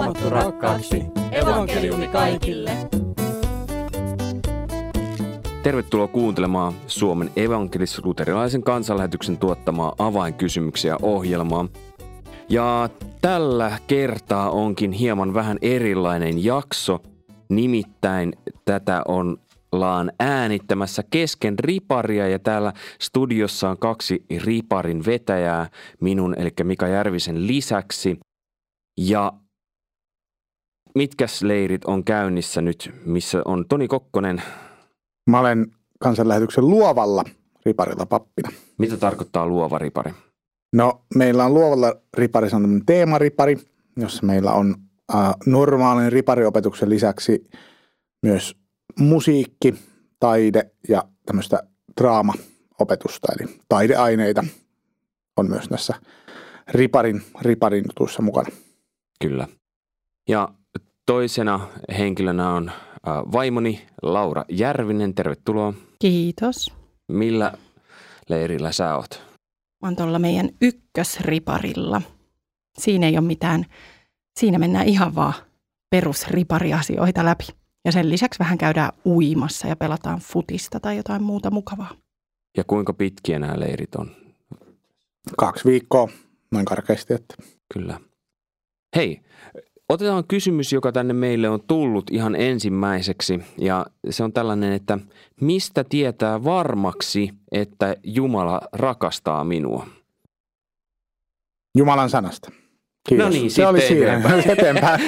raamattu rakkaaksi. Evankeliumi kaikille. Tervetuloa kuuntelemaan Suomen evankelis-luterilaisen kansanlähetyksen tuottamaa avainkysymyksiä ohjelmaa. Ja tällä kertaa onkin hieman vähän erilainen jakso, nimittäin tätä on laan äänittämässä kesken riparia ja täällä studiossa on kaksi riparin vetäjää minun eli Mika Järvisen lisäksi. Ja mitkäs leirit on käynnissä nyt, missä on Toni Kokkonen? Mä olen kansanlähetyksen luovalla riparilla pappina. Mitä tarkoittaa luova ripari? No, meillä on luovalla riparissa on tämmöinen teemaripari, jossa meillä on äh, normaalin ripariopetuksen lisäksi myös musiikki, taide ja tämmöistä draamaopetusta, eli taideaineita on myös tässä riparin, riparin jutuissa mukana. Kyllä. Ja toisena henkilönä on vaimoni Laura Järvinen. Tervetuloa. Kiitos. Millä leirillä sä oot? Mä oon tuolla meidän ykkösriparilla. Siinä ei ole mitään, siinä mennään ihan vaan perusripariasioita läpi. Ja sen lisäksi vähän käydään uimassa ja pelataan futista tai jotain muuta mukavaa. Ja kuinka pitkiä nämä leirit on? Kaksi viikkoa, noin karkeasti. Että. Kyllä. Hei, otetaan kysymys, joka tänne meille on tullut ihan ensimmäiseksi. Ja se on tällainen, että mistä tietää varmaksi, että Jumala rakastaa minua? Jumalan sanasta. Kiitos. No niin, se oli siinä. eteenpäin.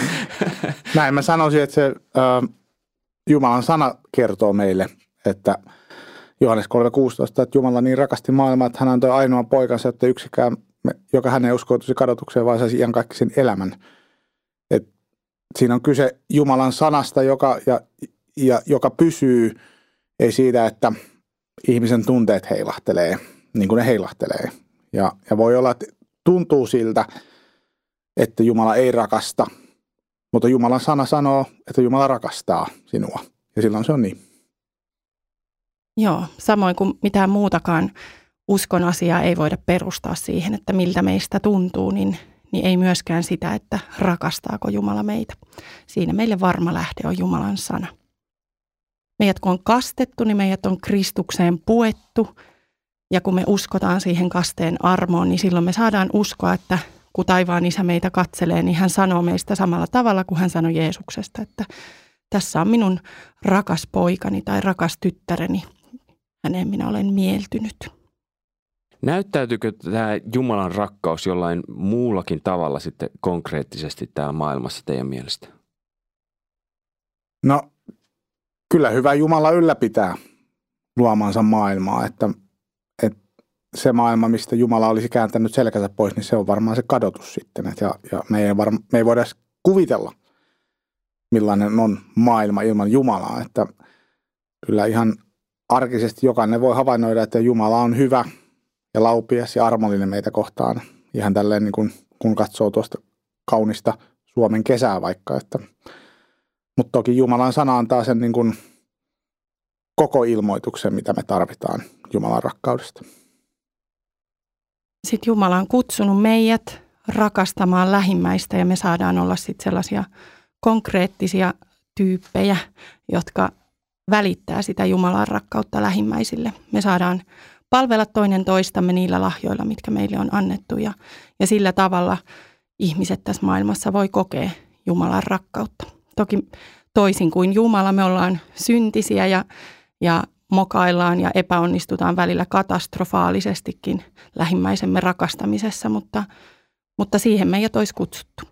Näin mä sanoisin, että se äh, Jumalan sana kertoo meille, että Johannes 3.16, että Jumala niin rakasti maailmaa, että hän antoi ainoan poikansa, että yksikään, joka hänen uskoituisi kadotukseen, vaan saisi iankaikkisen elämän. Siinä on kyse Jumalan sanasta, joka, ja, ja, joka pysyy, ei siitä, että ihmisen tunteet heilahtelee, niin kuin ne heilahtelee. Ja, ja voi olla, että tuntuu siltä, että Jumala ei rakasta, mutta Jumalan sana sanoo, että Jumala rakastaa sinua. Ja silloin se on niin. Joo, samoin kuin mitään muutakaan uskon asiaa ei voida perustaa siihen, että miltä meistä tuntuu, niin, niin ei myöskään sitä, että rakastaako Jumala meitä. Siinä meille varma lähde on Jumalan sana. Meidät kun on kastettu, niin meidät on Kristukseen puettu. Ja kun me uskotaan siihen kasteen armoon, niin silloin me saadaan uskoa, että kun taivaan isä meitä katselee, niin hän sanoo meistä samalla tavalla kuin hän sanoi Jeesuksesta, että tässä on minun rakas poikani tai rakas tyttäreni, häneen minä olen mieltynyt. Näyttäytyykö tämä Jumalan rakkaus jollain muullakin tavalla sitten konkreettisesti täällä maailmassa teidän mielestä? No, kyllä hyvä Jumala ylläpitää luomansa maailmaa, että, että se maailma, mistä Jumala olisi kääntänyt selkänsä pois, niin se on varmaan se kadotus sitten. Et ja, ja me, ei varma, me ei voida kuvitella, millainen on maailma ilman Jumalaa. Että kyllä ihan arkisesti jokainen voi havainnoida, että Jumala on hyvä ja laupias ja armollinen meitä kohtaan. Ihan tälleen niin kuin, kun katsoo tuosta kaunista Suomen kesää vaikka. Että, mutta toki Jumalan sana antaa sen niin kuin koko ilmoituksen, mitä me tarvitaan Jumalan rakkaudesta. Sitten Jumala on kutsunut meidät rakastamaan lähimmäistä ja me saadaan olla sitten sellaisia konkreettisia tyyppejä, jotka välittää sitä Jumalan rakkautta lähimmäisille. Me saadaan palvella toinen toistamme niillä lahjoilla, mitkä meille on annettu ja, ja sillä tavalla ihmiset tässä maailmassa voi kokea Jumalan rakkautta. Toki toisin kuin Jumala, me ollaan syntisiä ja, ja mokaillaan ja epäonnistutaan välillä katastrofaalisestikin lähimmäisemme rakastamisessa, mutta, mutta siihen meidät olisi kutsuttu.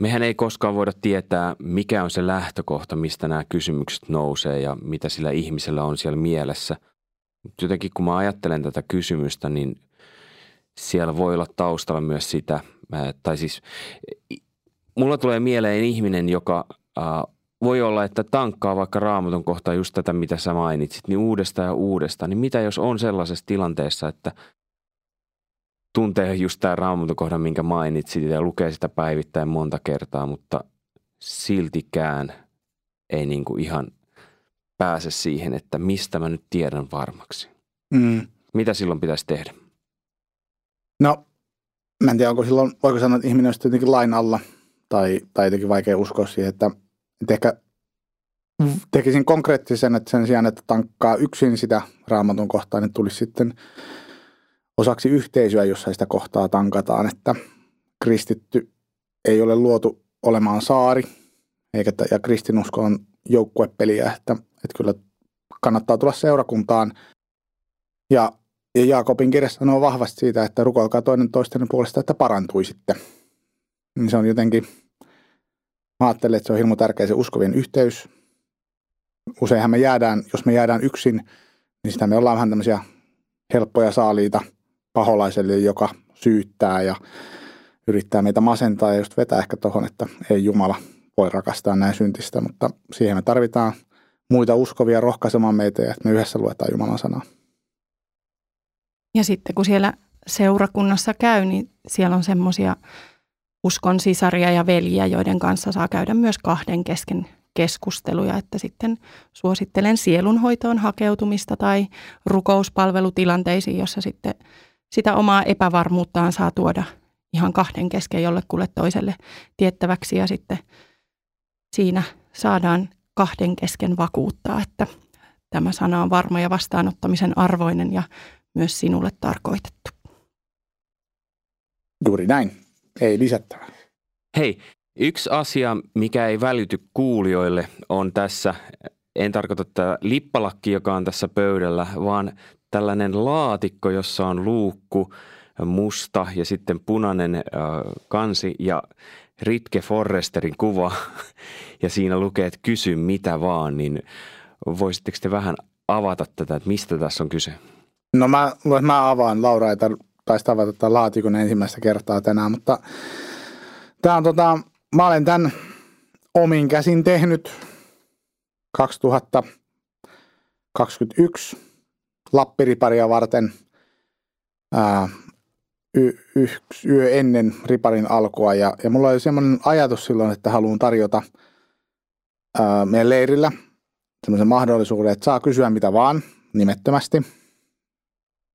Mehän ei koskaan voida tietää, mikä on se lähtökohta, mistä nämä kysymykset nousee ja mitä sillä ihmisellä on siellä mielessä. Mutta jotenkin kun mä ajattelen tätä kysymystä, niin siellä voi olla taustalla myös sitä, tai siis mulla tulee mieleen ihminen, joka voi olla, että tankkaa vaikka raamatun kohtaa just tätä, mitä sä mainitsit, niin uudestaan ja uudestaan. Niin mitä jos on sellaisessa tilanteessa, että tuntee just tämä raamatun minkä mainitsit ja lukee sitä päivittäin monta kertaa, mutta siltikään ei niin kuin ihan pääse siihen, että mistä mä nyt tiedän varmaksi. Mm. Mitä silloin pitäisi tehdä? No, mä en tiedä, onko silloin, voiko sanoa, että ihminen on jotenkin lain alla tai, tai jotenkin vaikea uskoa siihen, että, että ehkä tekisin konkreettisen, että sen sijaan, että tankkaa yksin sitä raamatun kohtaa, niin tulisi sitten osaksi yhteisöä, jossa sitä kohtaa tankataan, että kristitty ei ole luotu olemaan saari, eikä, ja kristinusko on joukkuepeliä, että, että kyllä kannattaa tulla seurakuntaan. Ja, ja Jaakobin kirjassa sanoo vahvasti siitä, että rukoilkaa toinen toisten puolesta, että parantuisitte. Niin se on jotenkin, mä ajattelen, että se on hirmu tärkeä se uskovien yhteys. Useinhan me jäädään, jos me jäädään yksin, niin sitä me ollaan vähän tämmöisiä helppoja saaliita paholaiselle, joka syyttää ja yrittää meitä masentaa ja just vetää ehkä tuohon, että ei Jumala voi rakastaa näin syntistä, mutta siihen me tarvitaan muita uskovia rohkaisemaan meitä ja että me yhdessä luetaan Jumalan sanaa. Ja sitten kun siellä seurakunnassa käy, niin siellä on semmoisia uskon sisaria ja veljiä, joiden kanssa saa käydä myös kahden kesken keskusteluja, että sitten suosittelen sielunhoitoon hakeutumista tai rukouspalvelutilanteisiin, jossa sitten sitä omaa epävarmuuttaan saa tuoda ihan kahden kesken jollekulle toiselle tiettäväksi ja sitten siinä saadaan kahden kesken vakuuttaa, että tämä sana on varma ja vastaanottamisen arvoinen ja myös sinulle tarkoitettu. Juuri näin. Ei lisättävää. Hei, yksi asia, mikä ei välity kuulijoille, on tässä, en tarkoita tätä lippalakki, joka on tässä pöydällä, vaan tällainen laatikko, jossa on luukku, musta ja sitten punainen äh, kansi ja Ritke Forresterin kuva ja siinä lukee, että kysy mitä vaan, niin voisitteko te vähän avata tätä, että mistä tässä on kyse? No mä, mä avaan, Laura ei taisi avata tätä laatikon ensimmäistä kertaa tänään, mutta tämä on tota, mä olen tämän omin käsin tehnyt 2021 lappiriparia varten ää, y, yksi yö ennen riparin alkua. Ja, ja mulla oli semmoinen ajatus silloin, että haluan tarjota ää, meidän leirillä semmoisen mahdollisuuden, että saa kysyä mitä vaan nimettömästi.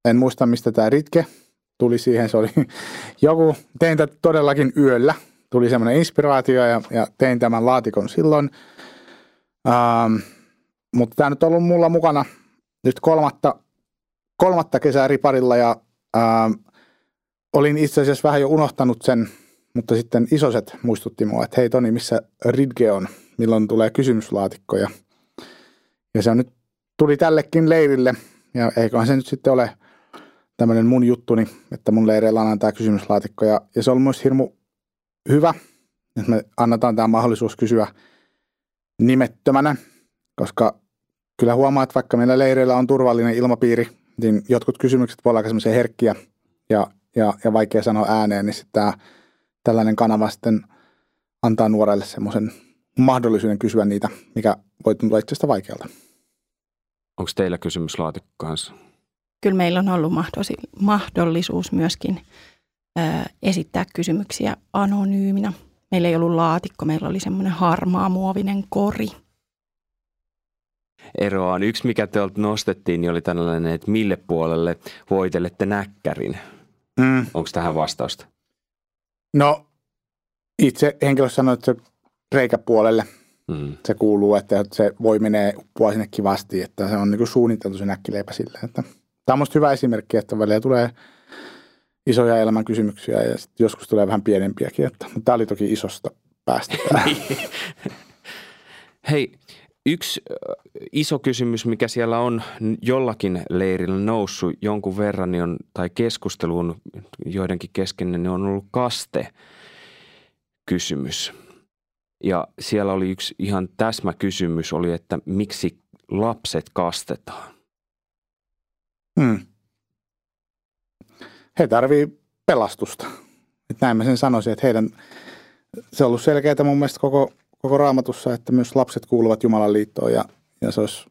En muista, mistä tämä ritke tuli siihen. Se oli joku, tein tätä todellakin yöllä. Tuli semmoinen inspiraatio ja, ja tein tämän laatikon silloin. Ähm, mutta tämä nyt on ollut mulla mukana nyt kolmatta, kolmatta kesää riparilla ja ähm, olin itse asiassa vähän jo unohtanut sen, mutta sitten isoset muistutti mua, että hei Toni, missä Ridge on, milloin tulee kysymyslaatikko ja, ja se on nyt, tuli tällekin leirille. Ja eiköhän se nyt sitten ole tämmöinen mun juttuni, että mun leireillä on tämä kysymyslaatikko. Ja, ja se on myös hirmu hyvä, että me annetaan tämä mahdollisuus kysyä nimettömänä, koska kyllä huomaa, että vaikka meillä leireillä on turvallinen ilmapiiri, niin jotkut kysymykset voi olla aika herkkiä. Ja ja, ja vaikea sanoa ääneen, niin sitten tämä, tällainen kanava sitten antaa nuorelle semmoisen mahdollisuuden kysyä niitä, mikä voi tuntua itsestä vaikealta. Onko teillä kysymyslaatikko kanssa? Kyllä meillä on ollut mahdollisuus myöskin ö, esittää kysymyksiä anonyyminä. Meillä ei ollut laatikko, meillä oli semmoinen harmaa muovinen kori. Eroa on yksi, mikä teiltä nostettiin, niin oli tällainen, että mille puolelle voitelette näkkärin. Mm. Onko tähän vastausta? No itse henkilössä sanoi, että se reikäpuolelle mm. se kuuluu, että se voi menee uppua sinne kivasti, että se on niin kuin suunniteltu se näkkileipä sille. Että, tämä on musta hyvä esimerkki, että välillä tulee isoja elämän kysymyksiä ja joskus tulee vähän pienempiäkin, että, mutta tämä oli toki isosta päästä. Hei, Yksi iso kysymys, mikä siellä on jollakin leirillä noussut jonkun verran, niin on, tai keskusteluun joidenkin kesken, niin on ollut kaste kysymys. Ja siellä oli yksi ihan täsmäkysymys, oli, että miksi lapset kastetaan? Hmm. He tarvii pelastusta. Että näin mä sen sanoisin, että heidän, se on ollut selkeää mun mielestä koko koko raamatussa, että myös lapset kuuluvat Jumalan liittoon ja, ja se olisi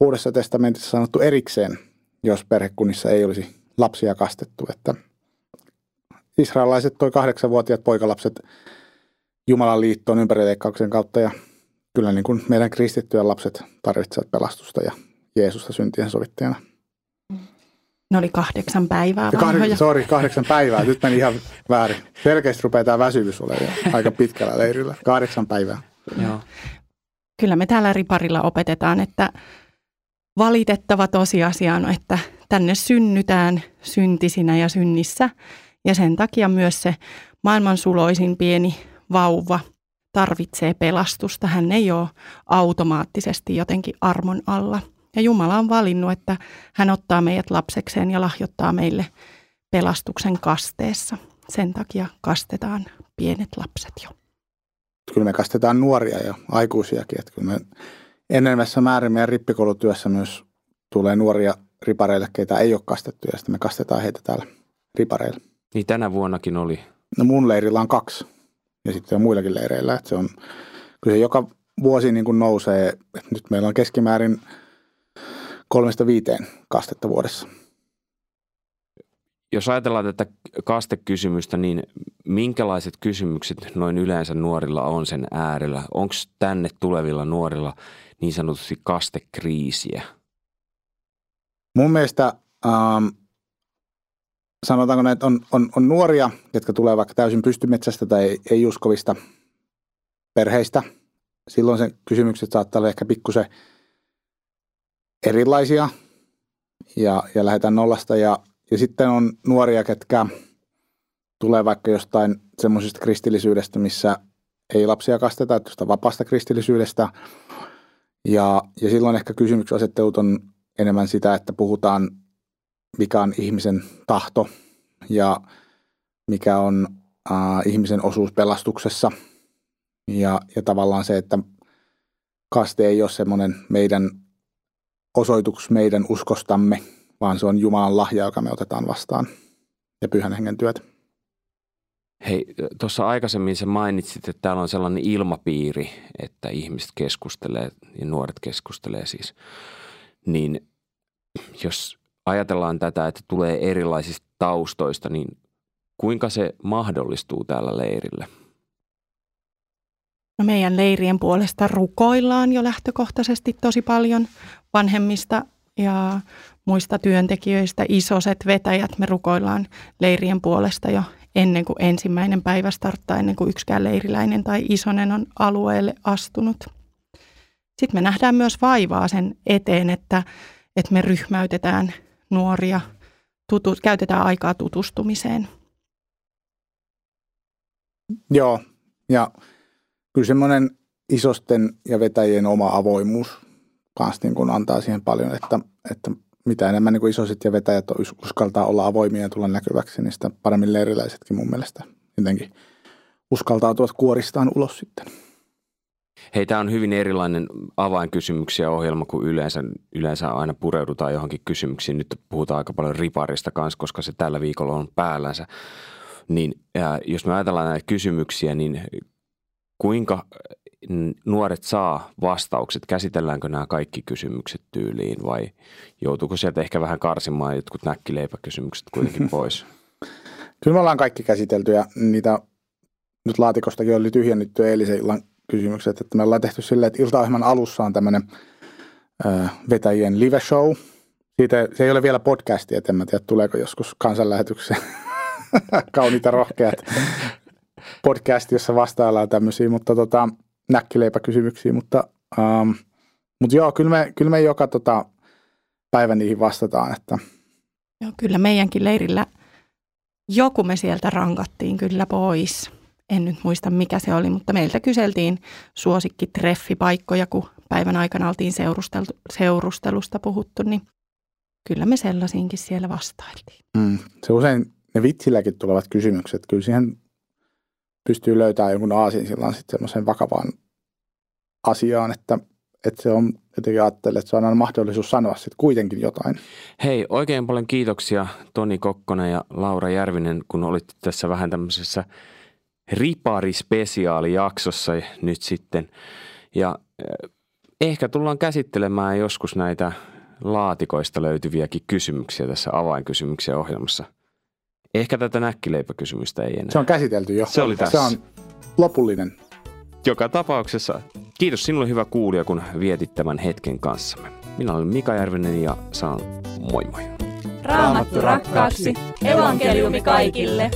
Uudessa testamentissa sanottu erikseen, jos perhekunnissa ei olisi lapsia kastettu. Että israelaiset toi kahdeksanvuotiaat poikalapset Jumalan liittoon ympärileikkauksen kautta ja kyllä niin kuin meidän kristittyjen lapset tarvitsevat pelastusta ja Jeesusta syntien sovittajana. Ne oli kahdeksan päivää Kahdeksan, vanhoja. sorry, kahdeksan päivää. Nyt meni ihan väärin. Selkeästi rupeaa tämä väsymys olemaan aika pitkällä leirillä. Kahdeksan päivää. Joo. Kyllä me täällä riparilla opetetaan, että valitettava tosiasia on, että tänne synnytään syntisinä ja synnissä. Ja sen takia myös se maailman suloisin pieni vauva tarvitsee pelastusta. Hän ei ole automaattisesti jotenkin armon alla. Ja Jumala on valinnut, että hän ottaa meidät lapsekseen ja lahjoittaa meille pelastuksen kasteessa. Sen takia kastetaan pienet lapset jo. Kyllä me kastetaan nuoria ja aikuisiakin. Että kyllä me enemmässä määrin meidän rippikoulutyössä myös tulee nuoria ripareille, keitä ei ole kastettu ja sitten me kastetaan heitä täällä ripareilla. Niin tänä vuonnakin oli. No mun leirillä on kaksi ja sitten on muillakin leireillä. Että se on, kyllä se joka vuosi niin kuin nousee. Että nyt meillä on keskimäärin kolmesta viiteen kastetta vuodessa. Jos ajatellaan tätä kastekysymystä, niin minkälaiset kysymykset noin yleensä nuorilla on sen äärellä? Onko tänne tulevilla nuorilla niin sanotusti kastekriisiä? Mun mielestä ähm, sanotaanko näin, että on, on, on nuoria, jotka tulee vaikka täysin pystymetsästä tai ei-uskovista perheistä. Silloin se kysymykset saattaa olla ehkä pikkusen erilaisia ja, ja lähdetään nollasta. Ja, ja sitten on nuoria, ketkä tulee vaikka jostain semmoisesta kristillisyydestä, missä ei lapsia kasteta, että vapaasta kristillisyydestä. Ja, ja silloin ehkä kysymyksenasettelut on enemmän sitä, että puhutaan, mikä on ihmisen tahto ja mikä on äh, ihmisen osuus pelastuksessa. Ja, ja tavallaan se, että kaste ei ole semmoinen meidän osoitus meidän uskostamme, vaan se on Jumalan lahja, joka me otetaan vastaan ja pyhän hengen työtä. Hei, tuossa aikaisemmin sä mainitsit, että täällä on sellainen ilmapiiri, että ihmiset keskustelee ja nuoret keskustelee siis. Niin jos ajatellaan tätä, että tulee erilaisista taustoista, niin kuinka se mahdollistuu täällä leirillä? No meidän leirien puolesta rukoillaan jo lähtökohtaisesti tosi paljon vanhemmista ja muista työntekijöistä, isoset vetäjät. Me rukoillaan leirien puolesta jo ennen kuin ensimmäinen päivä starttaa, ennen kuin yksikään leiriläinen tai isonen on alueelle astunut. Sitten me nähdään myös vaivaa sen eteen, että, että me ryhmäytetään nuoria, tutu, käytetään aikaa tutustumiseen. Joo, ja kyllä semmoinen isosten ja vetäjien oma avoimuus kanssa niin antaa siihen paljon, että, että mitä enemmän niin isoset ja vetäjät uskaltaa olla avoimia ja tulla näkyväksi, niin sitä paremmin leiriläisetkin mun mielestä jotenkin uskaltautuvat kuoristaan ulos sitten. Hei, tämä on hyvin erilainen avainkysymyksiä ohjelma kuin yleensä. Yleensä aina pureudutaan johonkin kysymyksiin. Nyt puhutaan aika paljon riparista kanssa, koska se tällä viikolla on päällänsä. Niin ja jos me ajatellaan näitä kysymyksiä, niin kuinka nuoret saa vastaukset? Käsitelläänkö nämä kaikki kysymykset tyyliin vai joutuuko sieltä ehkä vähän karsimaan jotkut näkkileipäkysymykset kuitenkin pois? Kyllä me ollaan kaikki käsitelty ja niitä nyt laatikostakin oli tyhjennetty eilisen illan kysymykset, että me ollaan tehty silleen, että iltaohjelman alussa on tämmöinen vetäjien live show. Siitä, se ei ole vielä podcasti, että en mä tiedä, tuleeko joskus kansanlähetykseen kauniita rohkeat podcast, jossa vastaillaan tämmöisiä, mutta tota, näkkileipäkysymyksiä, mutta, um, mutta joo, kyllä me, kyllä me joka tota, päivä niihin vastataan. Että. Joo, kyllä meidänkin leirillä joku me sieltä rankattiin kyllä pois. En nyt muista mikä se oli, mutta meiltä kyseltiin suosikkitreffipaikkoja, kun päivän aikana oltiin seurustelusta puhuttu, niin kyllä me sellaisiinkin siellä vastailtiin. Mm, se usein ne vitsilläkin tulevat kysymykset, kyllä siihen pystyy löytämään jonkun aasin silloin sitten semmoisen vakavaan asiaan, että, että se on jotenkin ajattelee, että se on aina mahdollisuus sanoa sitten kuitenkin jotain. Hei, oikein paljon kiitoksia Toni Kokkonen ja Laura Järvinen, kun olitte tässä vähän tämmöisessä riparispesiaalijaksossa nyt sitten. Ja eh, ehkä tullaan käsittelemään joskus näitä laatikoista löytyviäkin kysymyksiä tässä avainkysymyksiä ohjelmassa – Ehkä tätä näkkileipäkysymystä ei enää. Se on käsitelty jo. Se oli tässä. Se on lopullinen. Joka tapauksessa kiitos sinulle hyvä kuulija, kun vietit tämän hetken kanssamme. Minä olen Mika Järvinen ja sanon moi moi. Raamattu rakkaaksi. Evankeliumi kaikille.